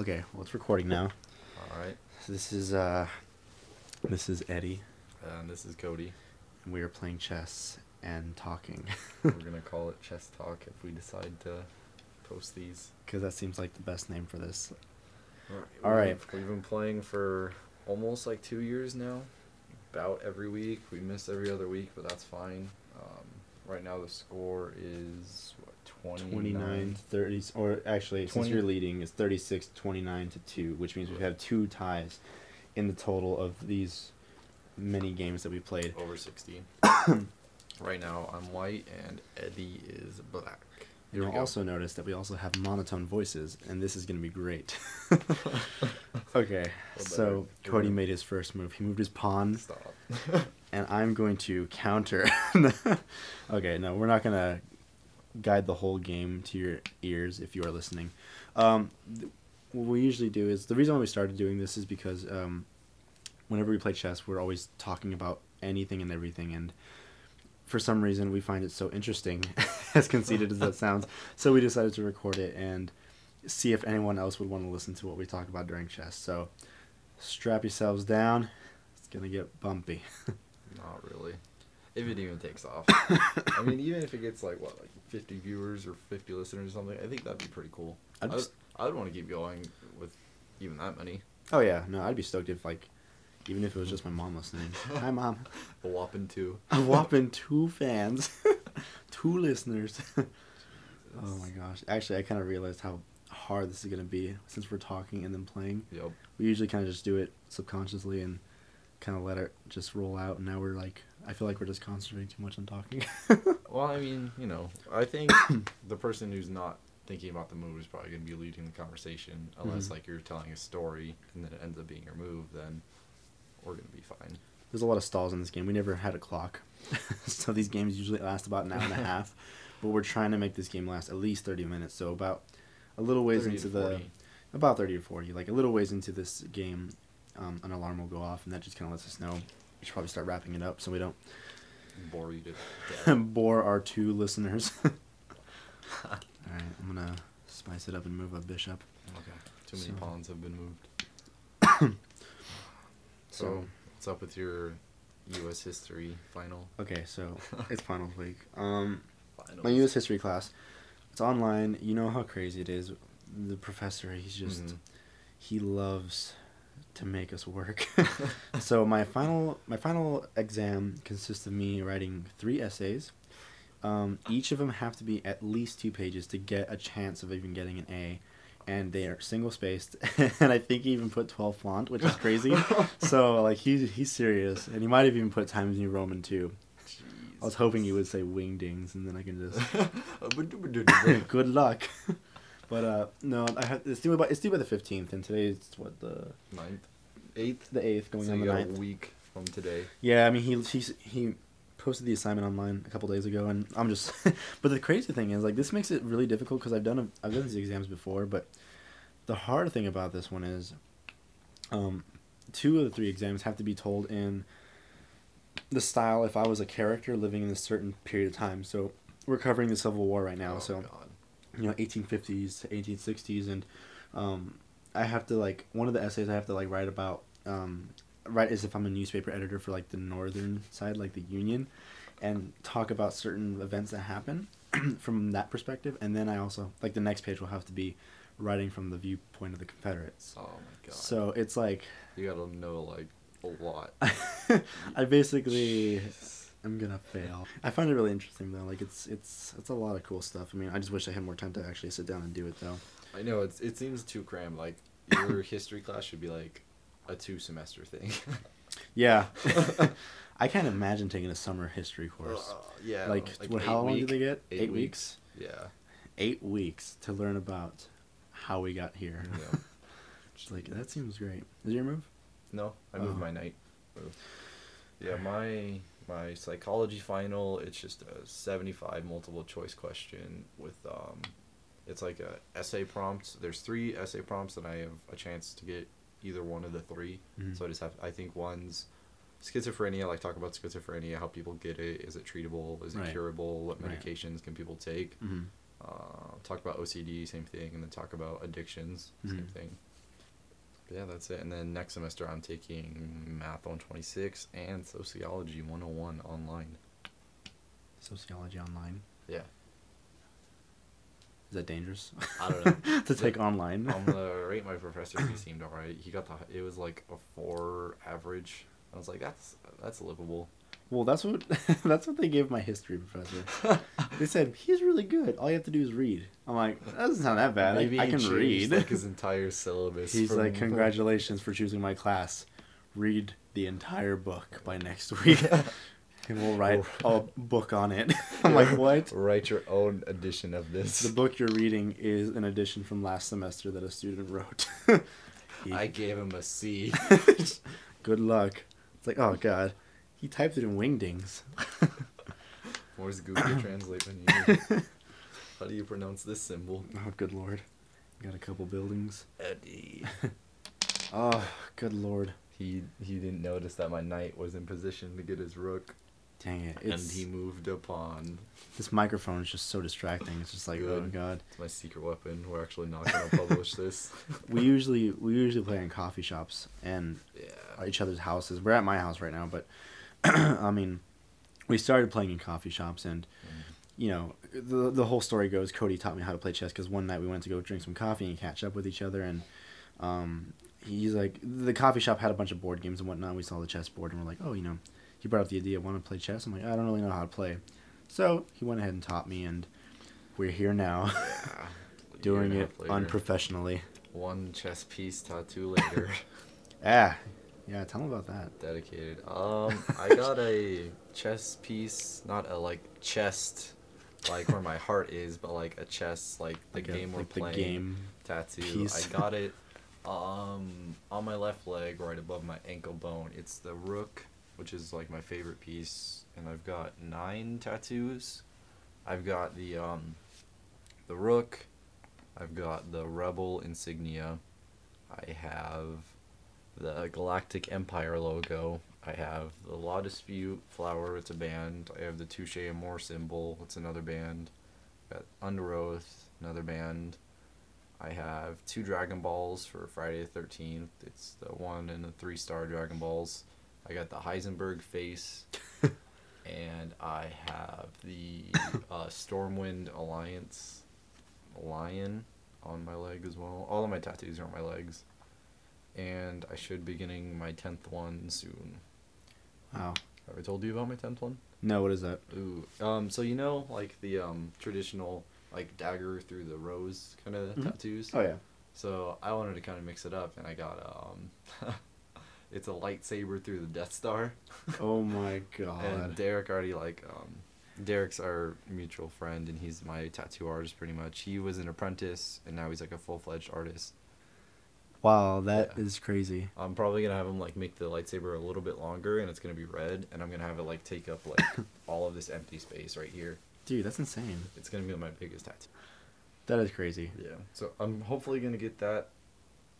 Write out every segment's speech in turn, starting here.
Okay, well it's recording now. All right. So this is uh this is Eddie And this is Cody. and we are playing chess and talking We're gonna call it Chess Talk if we decide to post these. cuz that seems like the best name for this. All right. right. We've been playing for almost like two years now. About every week. We miss every other week, but that's fine. Um, right now the score is 29. 29 30 or actually since 20 you're leading it's 36 29 to 2, which means we have had two ties in the total of these many games that we played. over 16. right now I'm white and Eddie is black. You'll also notice that we also have monotone voices, and this is going to be great. okay, so. Cody made his first move. He moved his pawn, Stop. and I'm going to counter. okay, no, we're not going to guide the whole game to your ears if you are listening. Um, th- what we usually do is the reason why we started doing this is because um, whenever we play chess, we're always talking about anything and everything, and for some reason we find it so interesting, as conceited as that sounds. So we decided to record it and see if anyone else would want to listen to what we talk about during chess. So strap yourselves down. It's gonna get bumpy. Not really. If it even takes off. I mean, even if it gets like what, like 50 viewers or 50 listeners or something, I think that'd be pretty cool. I'd I'd, I'd want to keep going with even that many. Oh yeah, no, I'd be stoked if like, even if it was just my mom listening. Hi mom. A whopping two. A whopping two fans, two listeners. oh my gosh! Actually, I kind of realized how hard this is gonna be since we're talking and then playing. Yep. We usually kind of just do it subconsciously and kind of let it just roll out. And now we're like, I feel like we're just concentrating too much on talking. Well, I mean, you know, I think the person who's not thinking about the move is probably going to be leading the conversation. Unless, Mhm. like, you're telling a story and then it ends up being your move, then we're going to be fine. There's a lot of stalls in this game. We never had a clock, so these games usually last about an hour and a half. But we're trying to make this game last at least 30 minutes. So about a little ways into the about 30 or 40 like a little ways into this game um, an alarm will go off and that just kind of lets us know we should probably start wrapping it up so we don't Bore you to death. bore our two listeners all right i'm gonna spice it up and move a bishop Okay. Too many So- pawns have been moved. so So, what's up with your U.S. history final? okay so it's finals week um Finals. my us history class it's online you know how crazy it is the professor he's just Mhm. he loves to make us work. so my final my final exam consists of me writing three essays. Um, each of them have to be at least two pages to get a chance of even getting an A, and they are single spaced. and I think he even put twelve font, which is crazy. so like he's he's serious, and he might have even put Times New Roman too. I was hoping he would say wingdings, and then I can just good luck. But uh, no, I have it's due by it's due by the fifteenth, and today is what the Ninth, eighth, the eighth going so on you the got ninth. a week from today. Yeah, I mean he he he posted the assignment online a couple days ago, and I'm just. but the crazy thing is, like, this makes it really difficult because I've done a, I've done these exams before, but the hard thing about this one is, um, two of the three exams have to be told in the style if I was a character living in a certain period of time. So we're covering the Civil War right now, oh, so God. You know 1850s to 1860s and um, i have to like one of the essays i have to like write about um, write as if i'm a newspaper editor for like the northern side like the union and talk about certain events that happen from that perspective and then i also like the next page will have to be writing from the viewpoint of the confederates Oh my God. so it's like you gotta know like a lot. i basically i'm gonna fail i find it really interesting though like it's it's it's a lot of cool stuff i mean i just wish i had more time to actually sit down and do it though I know it's it seems too crammed. Like your history class should be like a two semester thing. Yeah. I can't imagine taking a summer history course. Uh, yeah. like, what, eight how long week- did they get? eight Eight, weeks? Yeah. Eight weeks to learn about how we got here. Yeah. Just like that seems great. Is your move? No, I moved Oh. my knight. move. Yeah, my my psychology final. It's just a seventy-five multiple choice question with um, it's like a essay prompt. There's three essay prompts, and I have a chance to get either one of the 3 Mhm. So I just have. I think one's schizophrenia. Like talk about schizophrenia, how people get it. Is it treatable? Is it Right. curable? What Right. medications can people take? Mm-hmm. Uh, talk about OCD, same thing, and then talk about addictions, same Mhm. thing. Yeah, that's it. And then next semester, I'm taking Math 126 and Sociology 101 online. Sociology online. Yeah. Is that dangerous? I don't know. to take online. On the rate, my professor he seemed alright. He got the it was like a four average. I was like, that's that's livable. Well, that's what that's what they gave my history professor. they said he's really good. All you have to do is read. I'm like, that doesn't sound that bad. I, Maybe I he can read. like his entire syllabus. He's like, congratulations for choosing my class. Read the entire book by next week, and we'll write a book on it. I'm like, what? Write your own edition of this. The book you're reading is an edition from last semester that a student wrote. He- I gave him a C. Good luck. It's like, oh god, he typed it in Wingdings. Where's Google Translate when you? How do you pronounce this symbol? Oh, good lord. Got a couple buildings. Eddie. Oh, good lord. He he didn't notice that my knight was in position to get his rook, Dang it. and he moved a pawn. this microphone is just so distracting. It's just like, oh Good. god. It's my secret weapon. We're actually not gonna publish this. We usually we usually play in coffee shops and Yeah. each other's houses. We're at my house right now, but I mean, we started playing in coffee shops, and you know, the the whole story goes. Cody taught me how to play chess because one night we went to go drink some coffee and catch up with each other, and um, he's like, the coffee shop had a bunch of board games and whatnot. We saw the chess board, and we're like, oh, you know, he brought up the idea, want to play chess? I'm like, I don't really know how to play, so he went ahead and taught me, and we're here now, doing it and a half later. unprofessionally. One chess piece tattoo later. Ah, yeah, tell him about that. Dedicated. Um, I got a chess piece, not a like chest, like where my heart is, but like a chest, like the Like a- game we're like the playing. game tattoo. piece. I got it, um, on my left leg, right above my ankle bone. It's the rook, which is like my favorite piece, and I've got nine tattoos. I've got the um, the rook. I've got the rebel insignia. I have the Galactic Empire logo. I have the La Dispute flower. It's a band. I have the Touche Amore symbol. It's another band. Got Underoath, another band. I have two Dragon Balls for Friday the Thirteenth. It's the one and the three star Dragon Balls. I got the Heisenberg face, and I have the uh, Stormwind Alliance lion on my leg as well. All of my tattoos are on my legs, and I should be getting my tenth one soon. Wow. Have I told you about my tenth one? No, what is that? Ooh, um, so you know, like the um traditional like dagger through the rose kind of Mhm. tattoos. Oh yeah. So I wanted to kind of mix it up, and I got um, it's a lightsaber through the Death Star. Oh my god. and Derek already like um, Derek's our mutual friend, and he's my tattoo artist pretty much. He was an apprentice, and now he's like a full fledged artist. Wow, that is Yeah. crazy. I'm probably gonna have him like make the lightsaber a little bit longer, and it's gonna be red, and I'm gonna have it like take up like all of this empty space right here. Dude, that's insane. It's gonna be my biggest tattoo. That is crazy. Yeah. So I'm hopefully gonna get that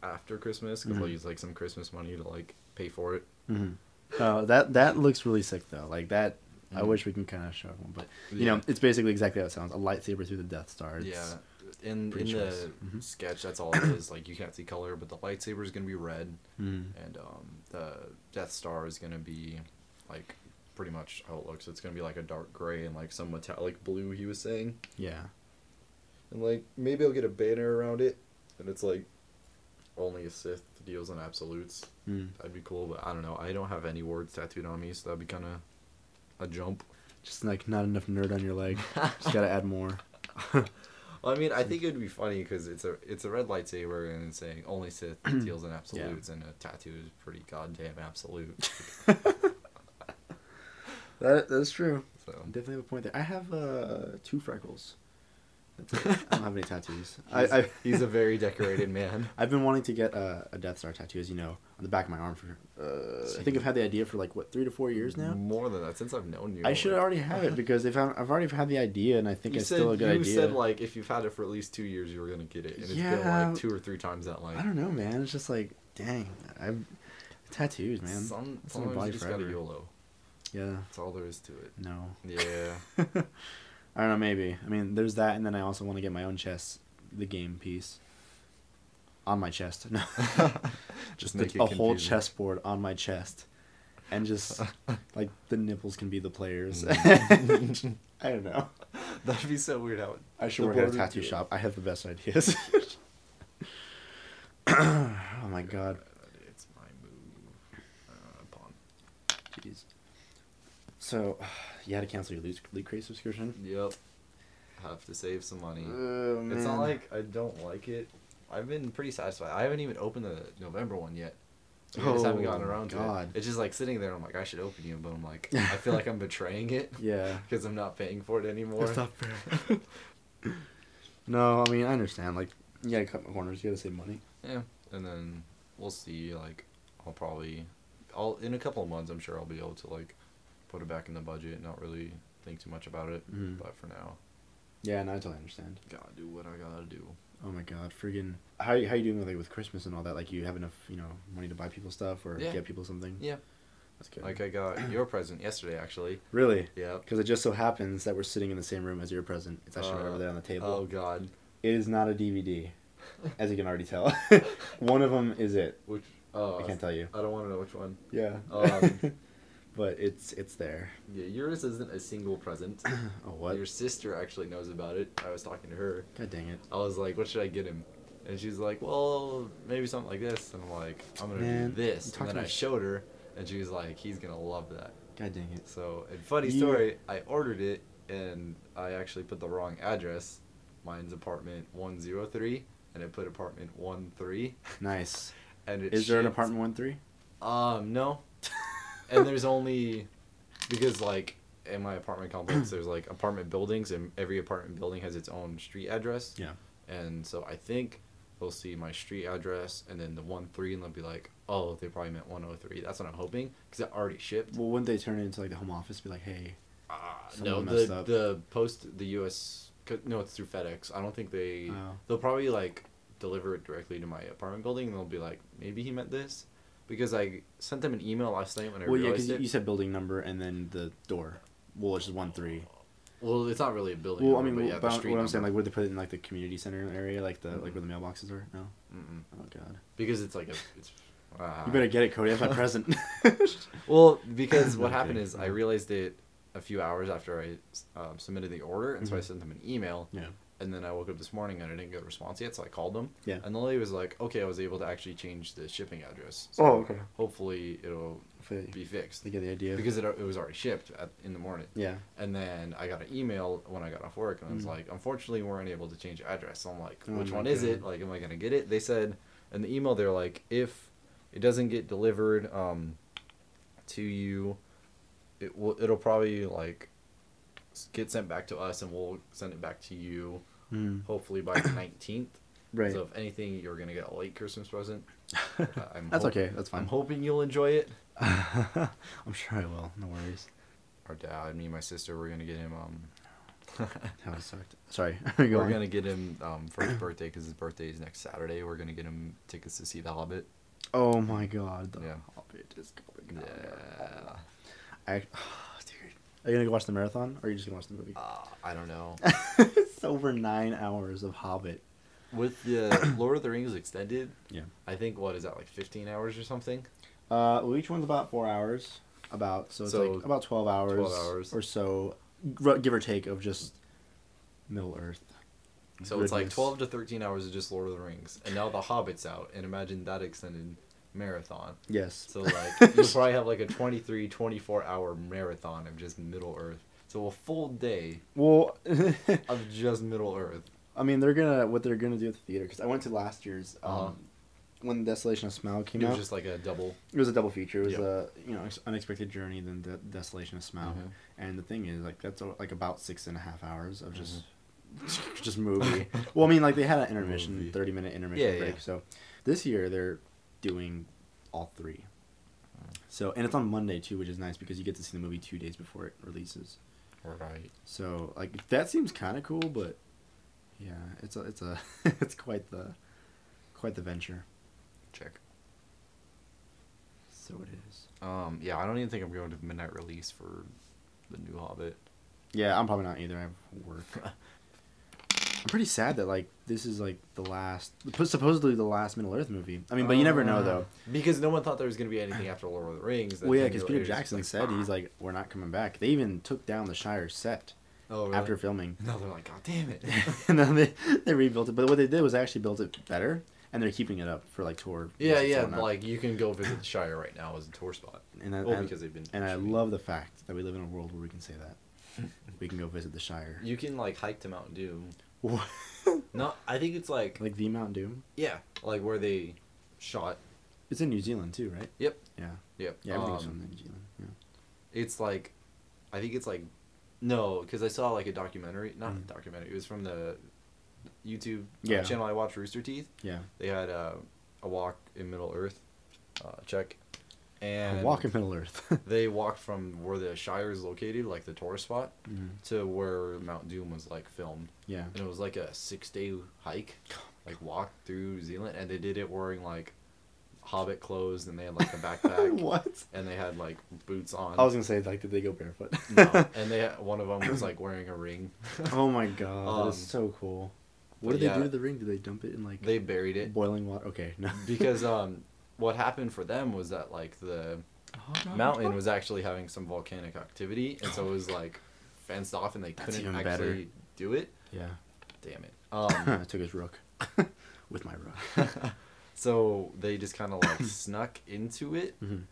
after Christmas because I'll Mhm. use like some Christmas money to like pay for it. hmm Oh, that that looks really sick though. Like that, I Mhm. wish we can kind of show one, but you Yeah. know, it's basically exactly how it sounds. A lightsaber through the Death Star. It's, yeah. In in pretty the choice. Mhm. sketch, that's all it is. Like you can't see color, but the lightsaber is gonna be red, Mhm. and um, the Death Star is gonna be like pretty much how it looks. It's gonna be like a dark gray and like some metallic blue. He was saying, Yeah. and like maybe I'll get a banner around it, and it's like only a Sith deals in absolutes. Mm. That'd be cool, but I don't know. I don't have any words tattooed on me, so that'd be kind of a jump. Just like not enough nerd on your leg. Just gotta add more. I mean, I think it'd be funny because it's a it's a red lightsaber and it's saying only Sith deals in absolutes, and a tattoo is pretty goddamn absolute. That that's true. So Definitely have a point there. I have uh two freckles. That's it. I don't have any tattoos. I, he's, I he's a very decorated man. I've been wanting to get a, a Death Star tattoo, as you know, on the back of my arm for. Uh, I think I've had the idea for like what three to four years now. More than that, since I've known you. I should like- already have it because if I'm, I've already had the idea, and I think it's said, still a good you idea. You said like if you've had it for at least two years, you were gonna get it, and it's been like two or three times that like. I don't know, man. It's just like, dang, I've tattoos, man. Some, It's on my sometimes body you just gotta. YOLO. Yeah, That's all there is to it. no. Yeah. I don't know. Maybe. I mean, there's that, and then I also want to get my own chess, the game piece. on my chest. No. Just make a whole chessboard on my chest, and just like the nipples can be the players. Mm. I don't know. That'd be so weird how. I should work at a tattoo shop. I have the best ideas. oh my god. It's my move. Uh, pawn. Jeez. So, you had to cancel your League, League Crate subscription? Yep. Have to save some money. Oh, It's not like I don't like it. I've been pretty satisfied. I haven't even opened the November one yet. I just haven't gotten Oh, around to God. it. It's just like sitting there. I'm like, I should open you, but I'm like, I feel like I'm betraying it Yeah. because I'm not paying for it anymore. It's not fair. no, I mean, I understand. Like, you gotta cut my corners. You gotta save money. Yeah, and then we'll see. Like, I'll probably, I'll in a couple of months. I'm sure I'll be able to like put it back in the budget. and Not really think too much about it. Mhm. But for now, Yeah, no, I totally understand. gotta do what I gotta do. Oh my god, friggin' how how you doing with like with Christmas and all that? Like, you have enough you know money to buy people stuff or Yeah. get people something? Yeah. that's good. Like I got your present yesterday, actually. really, Yeah. because it just so happens that we're sitting in the same room as your present. It's actually right Uh, over there on the table. Oh God. It is not a DVD, as you can already tell. One of them is it. Which? Oh, I can't tell you. I don't want to know which one. Yeah. Um, but it's it's there. Yeah, yours isn't a single present. Oh what? Your sister actually knows about it. I was talking to her. God dang it. I was like, "What should I get him?" And she's like, "Well, maybe something like this." And I'm like, "I'm gonna Man, do this." And then I showed her, and she was like, "He's gonna love that." God dang it. So, and funny You- story, I ordered it, and I actually put the wrong address. Mine's apartment 103, and I put apartment one three. Nice. and it Is there an apartment one three? Um, no. And there's only because like in my apartment complex there's like apartment buildings and every apartment building has its own street address Yeah. and so i think they'll see my street address and then the one three and they'll be like oh they probably meant 103 that's what i'm hoping because it already shipped Well, wouldn't they turn it into like the home office? Be like, hey. uh, no the the post the us no it's through fedex i don't think they Oh. they'll probably like deliver it directly to my apartment building and they'll be like maybe he meant this because i sent them an email last night when i Well, yeah, realized because it you said building number and then the door. Well, it's just one three. Well, it's not really a building. Well, I mean, but yeah, but the I'm- street what I'm saying, like, would they put it in like the community center area, like the like Mm-mm. where the mailboxes are? No. Mm-mm. Oh God. because it's like a. It's, uh, You better get it, Cody. That's my present. Well, because what happened is I realized it a few hours after I um, submitted the order, and so I Mhm. sent them an email, yeah. And then I woke up this morning and I didn't get a response yet, so I called them, Yeah. and the lady was like, "Okay, I was able to actually change the shipping address." So Oh, okay. Hopefully, it'll Hopefully be fixed They get the idea. because it, it was already shipped at, in the morning. yeah. And then I got an email when I got off work, and I was Mm. like, unfortunately, we weren't able to change the address. So I'm like, Oh which my one is it? Like, am I gonna get it? They said in the email, they're like, if it doesn't get delivered um, to you, it will. It'll probably like get sent back to us, and we'll send it back to you. Mm. Hopefully by the 19th. Right. So if anything, you're gonna get a late Christmas present. I'm That's hope- okay. That's fine. I'm hoping you'll enjoy it. I'm sure I will. No worries. Our dad, me, and my sister, we're gonna get him. Um, That was sucked. Sorry. Go we're on. gonna get him um, for his birthday because his birthday is next Saturday. We're gonna get him tickets to see The Hobbit. Oh my God. The Yeah. Hobbit is coming. out. Yeah. I, dude. Are you gonna go watch the marathon, or are you just gonna watch the movie? Uh, I don't know. It's over nine hours of Hobbit. With the Lord of the Rings extended, Yeah. I think what is that like 15 hours or something? Uh, well, each one's about four hours. About so it's So, like about twelve hours, 12 hours. or so, give or take of just Middle Earth. So it's like 12 to 13 hours of just Lord of the Rings, and now The Hobbit's out, and imagine that extended marathon. Yes. So like you'll probably have like a 23, 24 hour marathon of just Middle Earth. So a full day well, of just Middle Earth. I mean, they're gonna what they're gonna do at the theater because I went to last year's um, Uh-huh. when Desolation of Smaug came It out. It was just like a double. It was a double feature. It was Yep. a you know unexpected journey, then De- Desolation of Smaug, Mhm. and the thing is like that's uh, like about six and a half hours of just Mm-hmm. just movie. well, I mean like they had an intermission, Movie. thirty minute intermission Yeah, break. yeah. So this year they're doing all three. Mm. So and it's on Monday too, which is nice because you get to see the movie two days before it releases. Right. So like that seems kind of cool, but yeah, it's a it's a it's quite the quite the venture. Check. So it is. Um. Yeah, I don't even think I'm going to the midnight release for the new Hobbit. Yeah, I'm probably not either. I have work. I'm pretty sad that like this is like the last, supposedly the last Middle Earth movie. I mean, but you never know uh, though. Because no one thought there was gonna be anything after Lord of the Rings. Well, yeah, because Peter it was just Jackson like, said he's like, we're not coming back. They even took down the Shire set oh, really? after filming, No, they're like, God damn it. and then they they rebuilt it. But what they did was actually built it better, and they're keeping it up for like tour. yeah, yeah. Like you can go visit the Shire right now as a tour spot. and I, Well, because they've been. and I love the fact that we live in a world where we can say that we can go visit the Shire. You can like hike to Mount Doom. What? No, I think it's like like the Mount Doom. yeah, like where they shot. It's in New Zealand too, right? Yep. Yeah. Yep. Yeah, everything's Um, from New Zealand. Yeah. It's like, I think it's like, no, because I saw like a documentary. Not Mm. a documentary. It was from the YouTube Yeah. channel I watch, Rooster Teeth. Yeah. They had uh, a walk in Middle Earth. Uh, check. And walk in Middle Earth. they walked from where the Shire is located, like the tourist spot, Mhm. to where Mount Doom was like filmed. Yeah. And it was like a six day hike, like walk through New Zealand, and they did it wearing like Hobbit clothes, and they had like a backpack, what? and they had like boots on. I was gonna say like, did they go barefoot? no, and they had, one of them was like wearing a ring. oh my god, that is Um, so cool. What did they do to the ring? Did they dump it in like They buried it boiling water? Okay, no. because um, what happened for them was that like the mountain was actually having some volcanic activity, and so it was like fenced off, and they That's couldn't actually better. do it. Yeah. Damn it. I Um, took his rook with my rook. so they just kind of like snuck into it, Mhm.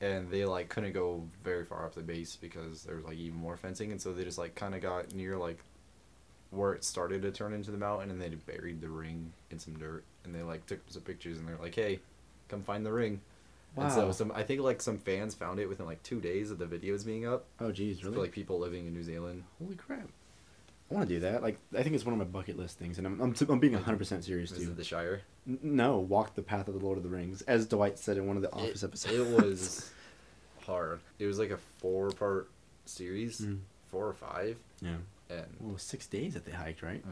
and they like couldn't go very far up the base because there was like even more fencing, and so they just like kind of got near like where it started to turn into the mountain, and they buried the ring in some dirt, and they like took some pictures, and they're like, "Hey, come find the ring." And so some I think like some fans found it within like two days of the videos being up. Oh geez, really? For like people living in New Zealand. Holy crap! I want to do that. Like, I think it's one of my bucket list things, and I'm I'm, t- I'm being hundred percent serious too. Visit the Shire. N- No, walk the path of the Lord of the Rings, as Dwight said in one of the Office it, episodes. It was hard. It was like a four part series, Mm. four or five, yeah. and Well, it was six days that they hiked, right?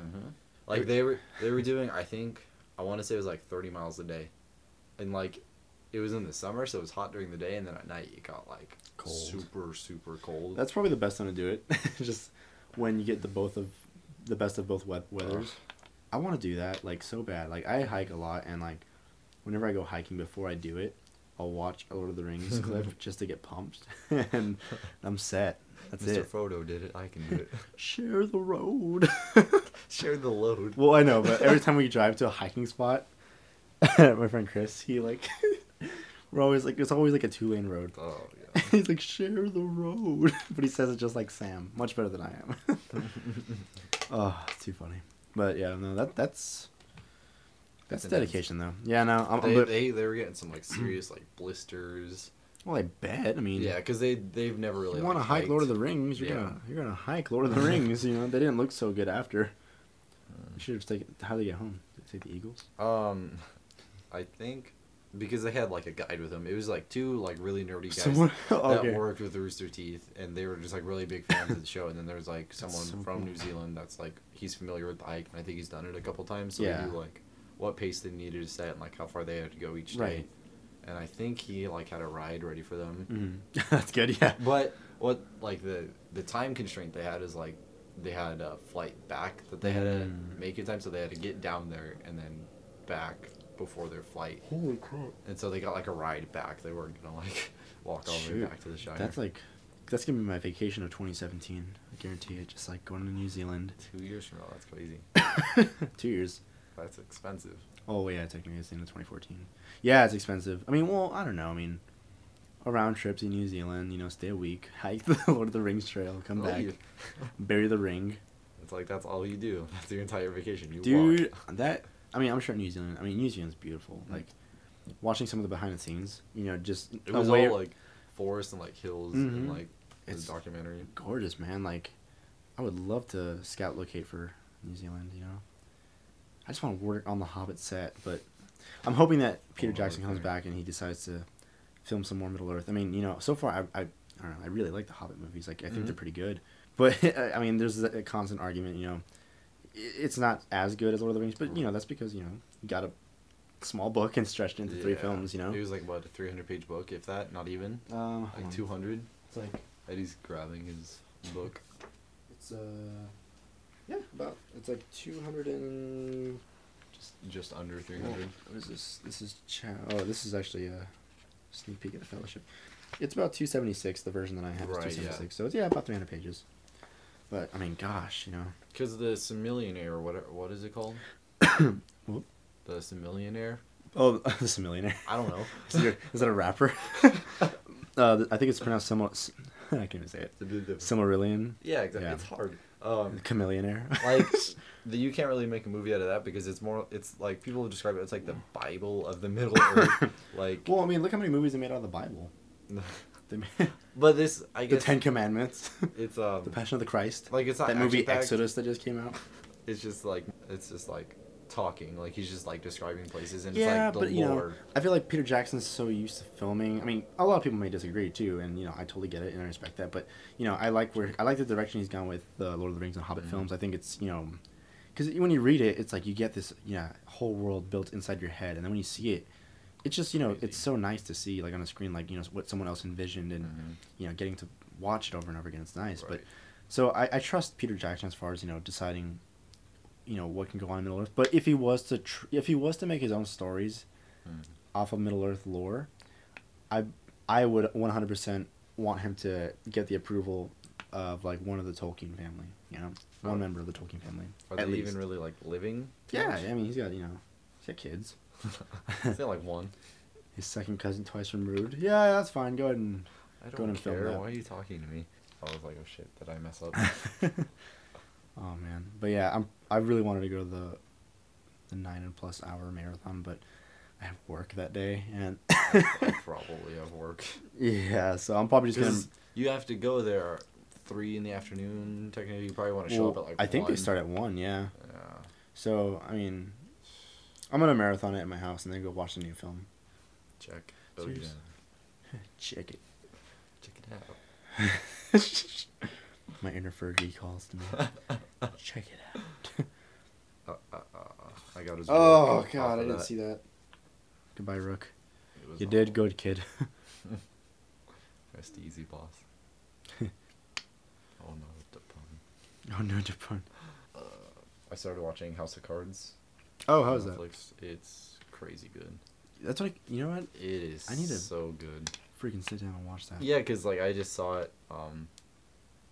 like they were they were doing. I think I want to say it was like thirty miles a day, and like it was in the summer, so it was hot during the day, and then at night it got like Cold. super super cold. That's probably the best time to do it. Just when you get the both of the best of both wea- weathers. I want to do that like so bad. Like I hike a lot, and like whenever I go hiking, before I do it, I'll watch a Lord of the Rings clip just to get pumped, and I'm set. That's Mr. it. Frodo did it. I can do it. Share the road. Share the load. well, I know, but every time we drive to a hiking spot, my friend Chris, he like, we're always like, it's always like a two lane road. Oh yeah. He's like, share the road. But he says it just like Sam. Much better than I am. oh, it's too funny. But yeah, no, that that's that's dedication though. Yeah, no, I'm, they, but, they they were getting some like serious like blisters. well, I bet. I mean, Yeah, because they they've never really. you want to like, hike Lord of the. Rings, you're Yeah. gonna you're gonna hike Lord of the Rings. You know, they didn't look so good after. You should have taken. How they get home? Did they take the Eagles? Um, I think because they had like a guide with them. It was like two like really nerdy guys Someone- that worked with the Rooster Teeth, and they were just like really big fans of the show. And then there was like someone so from cool. New Zealand that's like he's familiar with the hike, and I think he's done it a couple times. So Yeah. they knew like what pace they needed to set and like how far they had to go each day. Right. And I think he like had a ride ready for them. Mhm. That's good. Yeah. But what like the the time constraint they had is like they had a flight back that they had to Mm. make in time, so they had to get down there and then back before their flight. Holy crap! And so they got like a ride back. They weren't gonna like walk all the way back to the Shire. That's like, that's gonna be my vacation of 2017. I guarantee it. Just like going to New Zealand. two years from now. That's crazy. Two years. That's expensive. Oh yeah, technically it's the end of 2014. Yeah, it's expensive. I mean, well, I don't know. I mean, a round trip to New Zealand. You know, stay a week, hike the Lord of the Rings trail, come Oh, back, bury the ring. It's like that's all you do. That's your entire vacation. You Dude, walk. that. I mean, I'm sure New Zealand. I mean, New Zealand's beautiful. Mm. Like, watching some of the behind the scenes. You know, just It was all like forest and like hills Mhm. and like the It's- documentary. gorgeous, man. Like, I would love to scout locate for New Zealand. You know, I just want to work on the Hobbit set, but I'm hoping that Peter Oh, Jackson comes back and he decides to film some more Middle Earth. I mean, you know, so far I I, I don't know. I really like the Hobbit movies. Like, I think they're Mhm. pretty good. But I mean, there's a, constant argument. You know, it's not as good as Lord of the Rings, but you know that's because you know you got a small book and stretched into three films. You know, It was like what a 300 page book, if that, not even. um, Like 200. It's like Eddie's grabbing his book. it's uh, Yeah, about it's like two hundred and. Just just under three Oh, hundred. what is this? This is cha- oh, this is actually a sneak peek at the Fellowship. It's about two seventy six. The version that I have Right, is two yeah. So it's yeah, about three hundred pages. But I mean, gosh, you know. Because the Simillionaire, or whatever, what is it called? The Simillionaire. Oh, this is a millionaire. I don't know. is, it- is that a rapper? uh, I think it's pronounced similar. I can't even say it. Silmarillion. Yeah, exactly. Yeah. It's hard. Um, Chamillionaire. like the, you can't really make a movie out of that because it's more. It's like people describe it. It's like the Bible of the Middle Earth. Like, well, I mean, look how many movies they made out of the Bible. But this, I guess. the Ten Commandments, it's um, the Passion of the Christ, like it's not that movie action-packed. Exodus that just came out. It's just like it's just like talking. Like he's just like describing places and yeah, it's like the but you know. I feel like Peter Jackson's so used to filming. I mean, a lot of people may disagree too, and you know, I totally get it and I respect that. But you know, I like where I like the direction he's gone with the Lord of the Rings and Hobbit Mhm. films. I think it's you know, because when you read it, it's like you get this yeah whole world built inside your head, and then when you see it, it's just you know, Crazy. it's so nice to see like on a screen, like you know, what someone else envisioned, and Mhm. you know, getting to watch it over and over again. It's nice, but so I, I trust Peter Jackson as far as you know deciding, you know what can go on in Middle Earth. But if he was to tr- if he was to make his own stories Mhm. off of Middle Earth lore, I I would one hundred percent want him to get the approval of like one of the Tolkien family. You know, one Oh. member of the Tolkien family. Are they least. even really like living? Yeah, I mean he's got you know he's got kids. I feel like one. His second cousin twice removed. Yeah, that's fine. Go ahead and I Go don't and film that. Why are you talking to me? I was like, oh shit, did I mess up? oh man, but yeah, I'm I really wanted to go to the the nine and plus hour marathon, but I have work that day, and I probably have work. yeah, so I'm probably just gonna. You have to go there three in the afternoon. Technically, you probably want to show Well, up at like. I think they start at one. Yeah, Yeah. so I mean, I'm gonna marathon it at my house and then go watch the new film. Check. Oh yeah. Check it. Check it out. my inner Fergie calls to me. Check it out. Uh, uh, uh, I got his. Oh god, I didn't that. see that. Goodbye, Rook. You did good, kid. Rest easy, boss. oh no, the pun. oh no, Japan. Uh, I started watching House of Cards. Oh, how's that? Netflix. It's crazy good. That's what I, you know. What? It is. I need to- so good. Freaking sit down and watch that. Yeah, cause like I just saw it, um,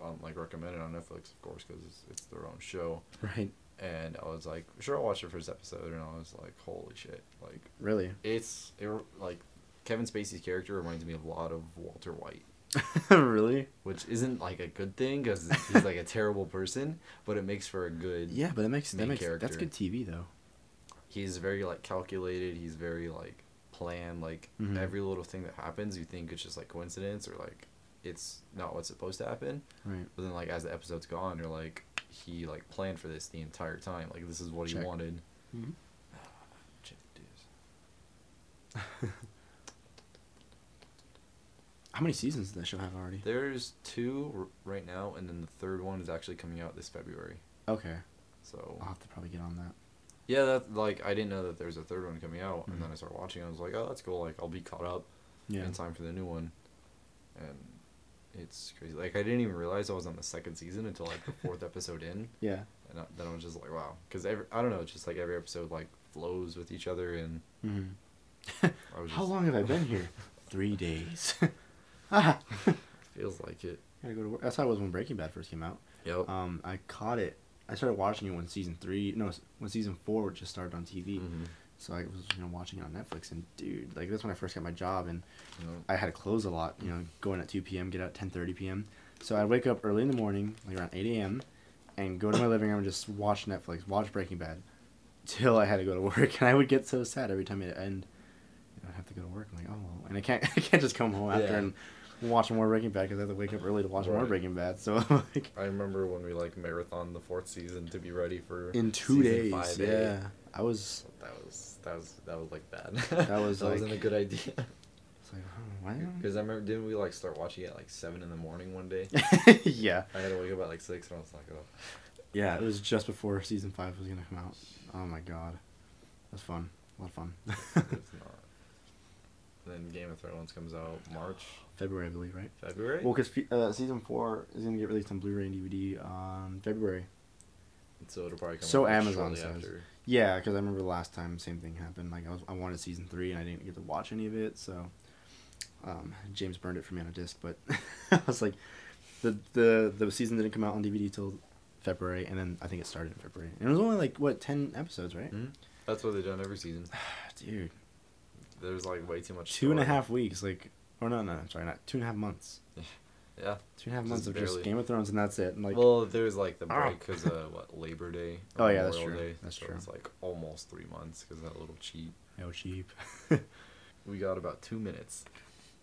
on like recommended on Netflix, of course, cause it's, it's their own show, Right. and I was like, sure, I'll watch the first episode, and I was like, holy shit, like Really. it's it, like Kevin Spacey's character reminds me of a lot of Walter White, really? which isn't like a good thing, cause he's like a terrible person, but it makes for a good. Yeah, but it makes that makes that's good TV though. He's very like calculated. He's very like planned. Like Mhm. every little thing that happens, you think it's just like coincidence or like it's not what's supposed to happen. Right. But then, like as the episode's gone, you're like, he like planned for this the entire time. Like this is what Check. he wanted. Mhm. How many seasons does that show have already? There's two r- right now, and then the third one is actually coming out this February. Okay, So I'll have to probably get on that. Yeah, that like I didn't know that there's a third one coming out, Mhm. and then I started watching. it, I was like, oh, that's cool. Like I'll be caught up Yeah. in time for the new one, and it's crazy. Like I didn't even realize I was on the second season until like the fourth episode in. Yeah. and I, then I was just like, wow, because every I don't know, it's just like every episode like flows with each other, and hmm I was How long have I been here? Three days. feels like it. Gotta go to work. That's how it was when Breaking Bad first came out. Yep. Um, I caught it. I started watching it when season three, no, when season four just started on TV. Mhm. So I was, you know, watching it on Netflix, and dude, like that's when I first got my job, and I had to close a lot. You know, going at two p.m., get out at ten thirty p.m. So I'd wake up early in the morning, like around eight a.m., and go to my living room and just watch Netflix, watch Breaking Bad, till I had to go to work, and I would get so sad every time it end. You know, I'd have to go to work. I'm like, oh, and I can't, I can't just come home after Yeah. and watch more Breaking Bad because I have to wake up early to watch more Breaking Bad. So like, I remember when we like marathon the fourth season to be ready for in two days, 5A. yeah, I was. That was that was that was like bad. That was, that wasn't a good idea. It's like, oh, why? Because I remember, didn't we like start watching it at like seven in the morning one day? yeah, I had to wake up at like six, and I was like, oh. yeah. It was just before season five was gonna come out. Oh my god, that's fun. A lot of fun. it's not. And then Game of Thrones comes out March, February, I believe, right? February. Well, because uh, season four is gonna get released on Blu-ray and DVD on February. so it'll probably come. So out, like, Amazon shortly says. Yeah, because I remember the last time same thing happened. Like I was, I wanted season three and I didn't get to watch any of it, so um, James burned it for me on a disc. But I was like, the the the season didn't come out on DVD till February, and then I think it started in February. And it was only like what ten episodes, right? Mhm. That's what they've done every season. Dude, There's like way too much. two and a half weeks, like, or no, no, sorry, not two and a half months. Yeah. Two and a half Just months of just. Game of Thrones, and that's it. And like, well, there's like the Ah. break because uh, what Labor Day. Oh, yeah, that's true. Day, That's so true. It's like almost three months because that little cheat. oh cheap. We got about two minutes.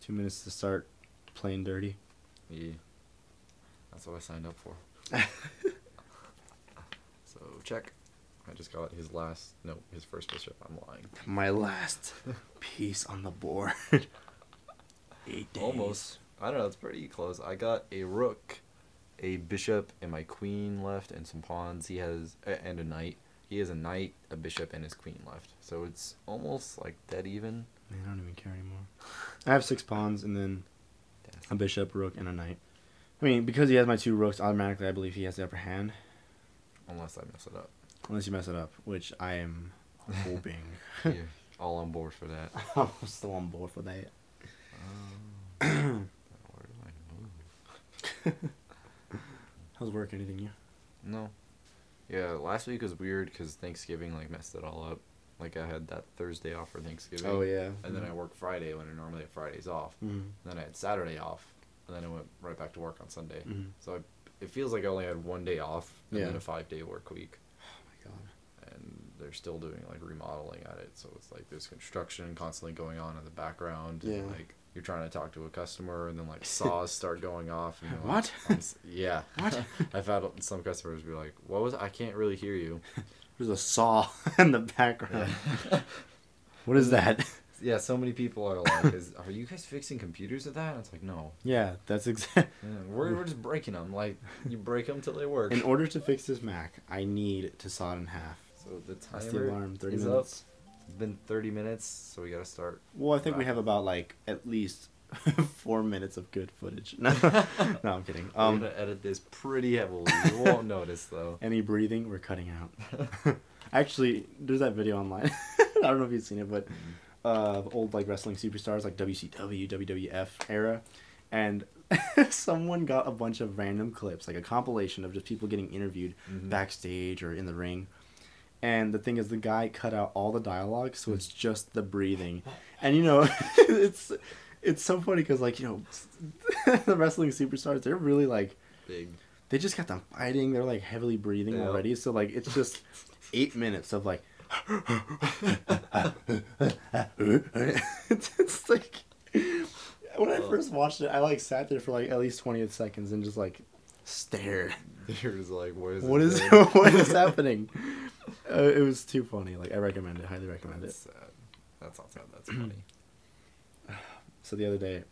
Two minutes to start playing dirty. Yeah. That's what I signed up for. So check. I just got his last. No, his first bishop. I'm lying. My last piece on the board. Eight days. Almost. I don't know. It's pretty close. I got a rook, a bishop, and my queen left, and some pawns. He has and a knight. He has a knight, a bishop, and his queen left. So it's almost like dead even. Man, I don't even care anymore. I have six pawns and then a bishop, rook, and a knight. I mean, because he has my two rooks, automatically I believe he has the upper hand. Unless I mess it up. Unless you mess it up, which I am hoping. You're all on board for that. I'm still on board for that. Um, where do I move? How's work? Anything new? No. Yeah, last week was weird because Thanksgiving like messed it all up. Like I had that Thursday off for Thanksgiving. Oh yeah. And then I worked Friday when I normally have Fridays off. Mm-hmm. Then I had Saturday off, and then I went right back to work on Sunday. Mhm. So I, it feels like I only had one day off and then a five day work week. Oh my god. And they're still doing like remodeling at it, so it's like there's construction constantly going on in the background. Yeah. And, like you're trying to talk to a customer, and then like saws start going off. And like, What? I'm yeah. What? I've had some customers be like, "What was? I can't really hear you." There's a saw in the background. What is that? Yeah, so many people are like, is, "Are you guys fixing computers at that?" And it's like, no, Yeah, that's exactly. Yeah, we're, we're just breaking them. Like you break them till they work. In order to fix this Mac, I need to saw it in half. So the That's the timer alarm. Thirty is minutes. up. It's been thirty minutes, so we gotta start. Well, I think we have about like at least four minutes of good footage. No, no I'm kidding. I'm Um, gonna edit this pretty heavily. You won't notice though. any breathing, we're cutting out. Actually, there's that video online. I don't know if you've seen it, but uh, old like wrestling superstars like WCW, WWF era, and someone got a bunch of random clips, like a compilation of just people getting interviewed Mhm. backstage or in the ring. And the thing is, the guy cut out all the dialogue, so it's hmm. just the breathing. And you know, it's it's so funny because like you know, the wrestling superstars, they're really like Big. they just got them fighting. They're like heavily breathing Yeah. already. So like it's just eight minutes of like it's, like when I first watched it, I like sat there for like at least twenty seconds and just like stared. You're just like, what is, what, is what is happening? Uh, it was too funny. Like I recommend it. Highly recommend it. That's sad. That's not sad. That's funny. So the other day,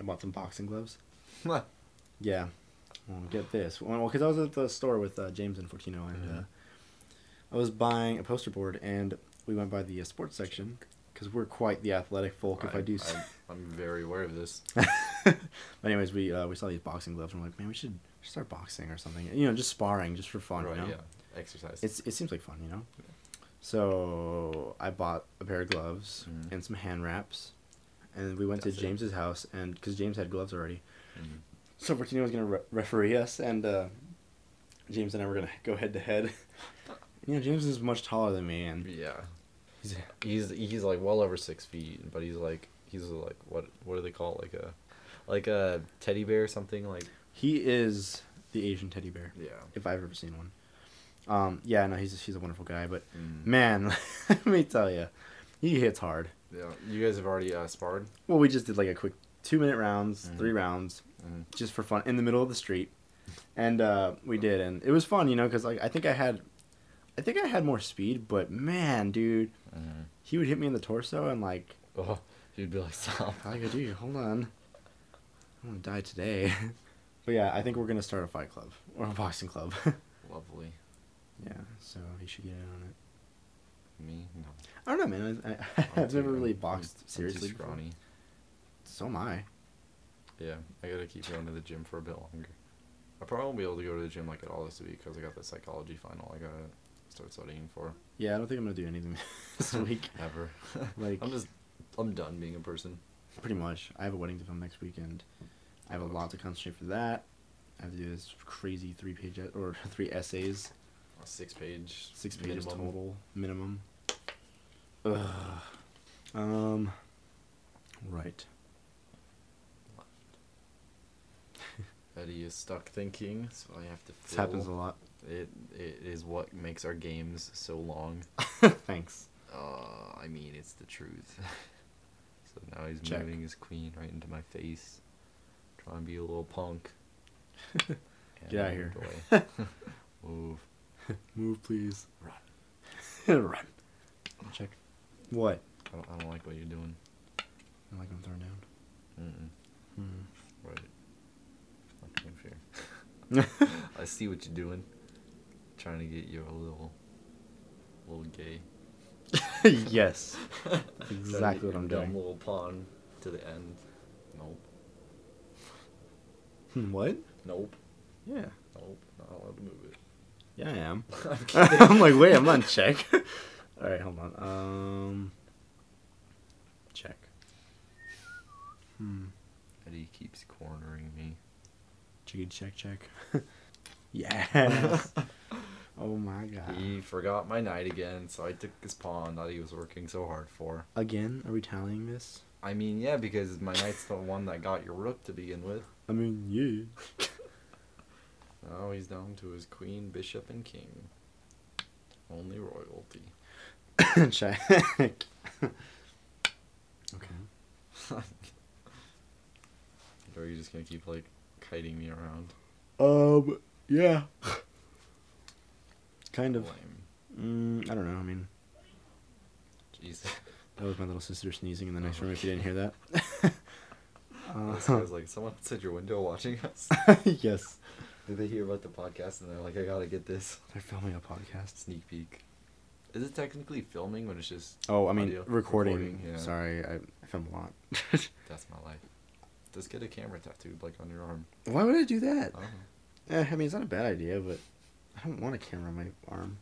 I bought some boxing gloves. What? Yeah. Well, get this. Well, because I was at the store with uh, James and Fortino, and Mhm. uh, I was buying a poster board, and we went by the uh, sports section because we're quite the athletic folk. if I do. I'm, I'm very aware of this. but anyways, we uh, we saw these boxing gloves, and we're like, man, we should start boxing or something. You know, just sparring, just for fun. right? you know? Yeah. Exercise. It's it seems like fun, you know. So I bought a pair of gloves Mhm. and some hand wraps, and we went That's to it. James's house, and because James had gloves already, Mhm. so Fortino was gonna re- referee us, and uh, James and I were gonna go head to head. You know, James is much taller than me, and Yeah. he's He's he's like well over six feet, but he's like he's like what what do they call it? like a like a teddy bear or something like he is the Asian teddy bear, yeah. if I've ever seen one. Um, yeah, no, he's he's a wonderful guy, but Mm. man, let me tell you, he hits hard. Yeah. You guys have already uh, sparred. Well, we just did like a quick two minute rounds, Mhm. three rounds, Mm. just for fun in the middle of the street, and uh, we did, and it was fun, you know, because like I think I had, I think I had more speed, but man, dude, Mm. he would hit me in the torso and like, Oh, he'd be like stop. I go, dude, hold on, I'm gonna die today. but yeah, I think we're gonna start a fight club or a boxing club. Lovely. Yeah, so he should get in on it. Me no. I don't know, man. I, I, I'm I've never really I'm- I'm- boxed I'm seriously. before. scrawny. So am I. Yeah, I gotta keep going to the gym for a bit longer. I probably won't be able to go to the gym like at all this week because I got the psychology final. I gotta start studying for Yeah, I don't think I'm gonna do anything this week. ever. Like I'm just I'm done being a person. pretty much. I have a wedding to film next weekend. I have a lot to concentrate for that. I have to do this crazy three page or three essays, six page. six pages minimum. total minimum. Ugh. Um. Right. Eddie is stuck thinking, so I have to. This happens a lot. It it is what makes our games so long. Thanks. Uh, I mean, it's the truth. so now he's Check. moving his queen right into my face, trying to be a little punk. Get outta here. Boy. Move. Move, please. Run. Run. Check. What? I don't, I don't like what you're doing. I like I'm thrown down. Mm-mm. Hmm. Right. Fucking fair. I see what you're doing. Trying to get you a little, little gay. yes. Exactly what I'm dumb doing. Little pawn to the end. Nope. Hmm, What? Nope. Yeah. Nope. Not allowed to move it. Yeah, I am. I'm. I'm like, wait, I'm on check. All right, hold on. Um, check. Hmm. Eddie keeps cornering me. Check, check check. yes. oh my god. He forgot my knight again, so I took his pawn that he was working so hard for. Again, are we tallying this? I mean, yeah, because my knight's the one that got your rook to begin with. I mean, yeah. Now he's down to his queen, bishop, and king. Only royalty. check. okay. or are you just gonna keep like kiting me around? Um. Yeah. kind of. Lame. Mm, I don't know. I mean, Jeez. that was my little sister sneezing in the next room. If you didn't hear that. This uh, guy's like, someone outside your window watching us. yes. Did they hear about the podcast and they're like, I gotta get this They're filming a podcast. sneak peek? Is it technically filming when it's just Oh, I mean audio? recording. yeah. Sorry, I, I film a lot. That's my life. Just get a camera tattooed like on your arm. Why would I do that? I don't know. Eh, I mean, it's not a bad idea, but I don't want a camera on my arm.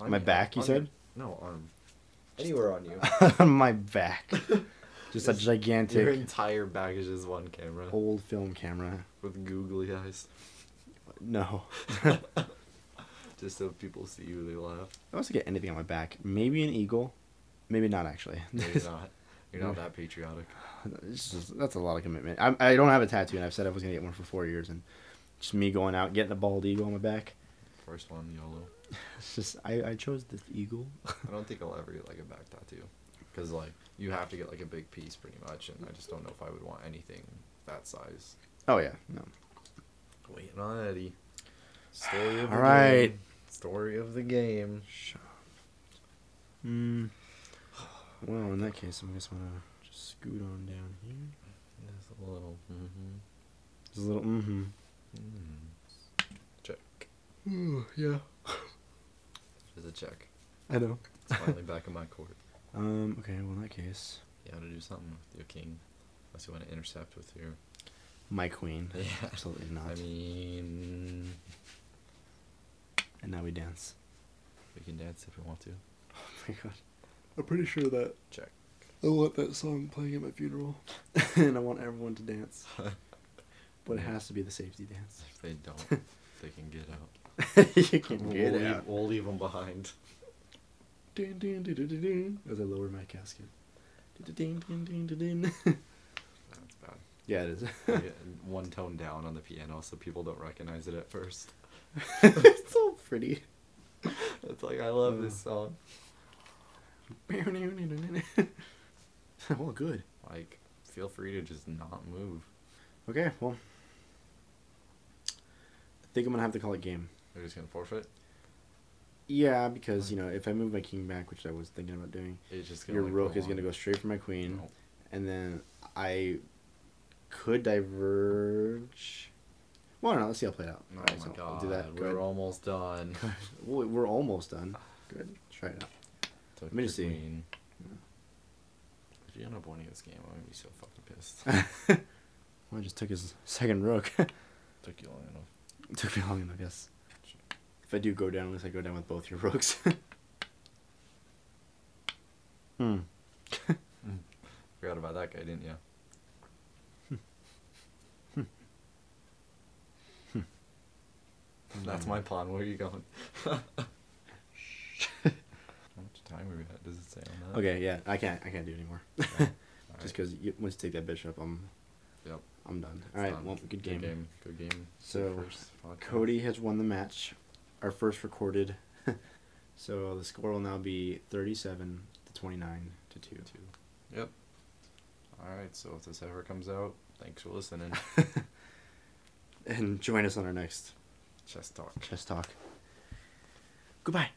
On my back, you on your- said? No, arm. Anywhere on you. on my back. Just a Your gigantic entire back is just one camera old film camera. with googly eyes. No. Just so people see you, they laugh. I want to get anything on my back. Maybe an eagle. Maybe not actually. Maybe not. You're not that patriotic. It's just- that's a lot of commitment. I, I don't have a tattoo, and I've said I was gonna get one for four years, and just me going out getting a bald eagle on my back. First one, YOLO. It's just I, I chose the eagle. I don't think I'll ever get like a back tattoo, because like you have to get like a big piece pretty much, and I just don't know if I would want anything that size. Oh yeah, no. Waiting on Eddie. Story of the All right. game. Story of the game. Hmm. Well, in that case, I guess I'm gonna just scoot on down here. Just a little. Mm-hmm. Just a little. Mm-hmm. mm Check. Ooh, yeah. There's a check. I know. It's finally back in my court. Um. Okay. Well, in that case, You have to do something with your king, unless you want to intercept with your. My queen. Yeah. Absolutely not. I mean, and now we dance. we can dance if we want to. Oh my god. I'm pretty sure that Check. I want that song playing at my funeral, and I want everyone to dance. But it has to be the safety dance. If they don't, they can get out. you can get we'll, out. Leave, we'll leave them behind. Ding, ding, ding, ding, ding, ding, as I lower my casket. Ding, ding, ding, ding, ding. That's bad. yeah, it is. One tone down on the piano so people don't recognize it at first. it's so pretty. It's like, I love this song. well, good. Like, feel free to just not move. Okay, well. I think I'm gonna have to call it game. They're just gonna forfeit. Yeah, because you know if I move my king back, which I was thinking about doing, It's just gonna your rook go is gonna go straight for my queen, No. and then I could diverge. Well, no, let's see how it play out. Oh Alright, my so god, I'll do that. we're almost done. We're almost done. Good. Try it out. Took Let me just see. queen. If you end up winning this game, I'm gonna be so fucking pissed. Well, I just took his second rook. Took you long enough. took me long enough. Yes. If I do go down, at least I go down with both your rooks. hmm. Forgot about that guy, didn't you? That's my mm. pawn. Where are you going? How much time we at? Does it say on that? Okay, yeah, I can't. I can't do anymore. Just because once you take that bishop, I'm. Yep. I'm done. All right. done. Well, good game. Good game. Good game. So, First podcast. Cody has won the match, our first recorded. so the score will now be thirty-seven to twenty-nine to two. Two. Yep. All right. So if this ever comes out, thanks for listening. And join us on our next Chess talk. chess talk. Goodbye.